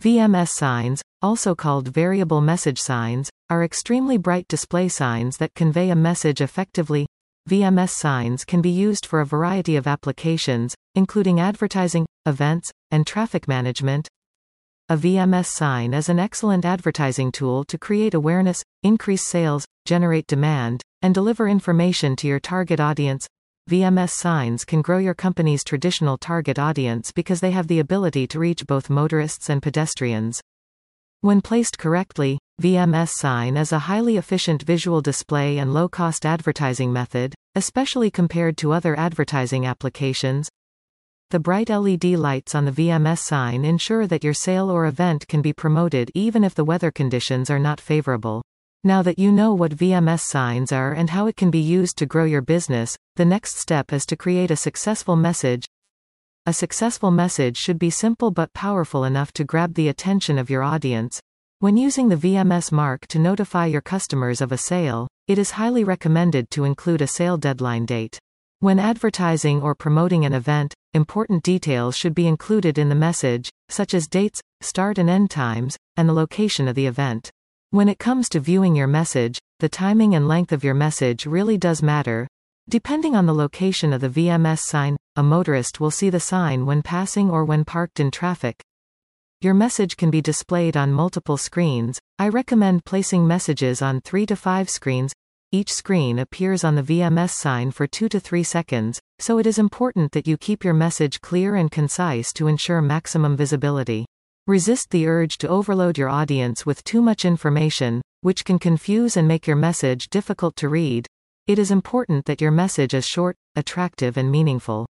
VMS signs, also called variable message signs, are extremely bright display signs that convey a message effectively. VMS signs can be used for a variety of applications, including advertising, events, and traffic management. A VMS sign is an excellent advertising tool to create awareness, increase sales, generate demand, and deliver information to your target audience. VMS signs can grow your company's traditional target audience because they have the ability to reach both motorists and pedestrians. When placed correctly, VMS sign is a highly efficient visual display and low-cost advertising method, especially compared to other advertising applications. The bright LED lights on the VMS sign ensure that your sale or event can be promoted even if the weather conditions are not favorable. Now that you know what VMS signs are and how it can be used to grow your business, the next step is to create a successful message. A successful message should be simple but powerful enough to grab the attention of your audience. When using the VMS mark to notify your customers of a sale, it is highly recommended to include a sale deadline date. When advertising or promoting an event, important details should be included in the message, such as dates, start and end times, and the location of the event. When it comes to viewing your message, the timing and length of your message really does matter. Depending on the location of the VMS sign, a motorist will see the sign when passing or when parked in traffic. Your message can be displayed on multiple screens. I recommend placing messages on 3 to 5 screens. Each screen appears on the VMS sign for 2 to 3 seconds, so it is important that you keep your message clear and concise to ensure maximum visibility. Resist the urge to overload your audience with too much information, which can confuse and make your message difficult to read. It is important that your message is short, attractive and meaningful.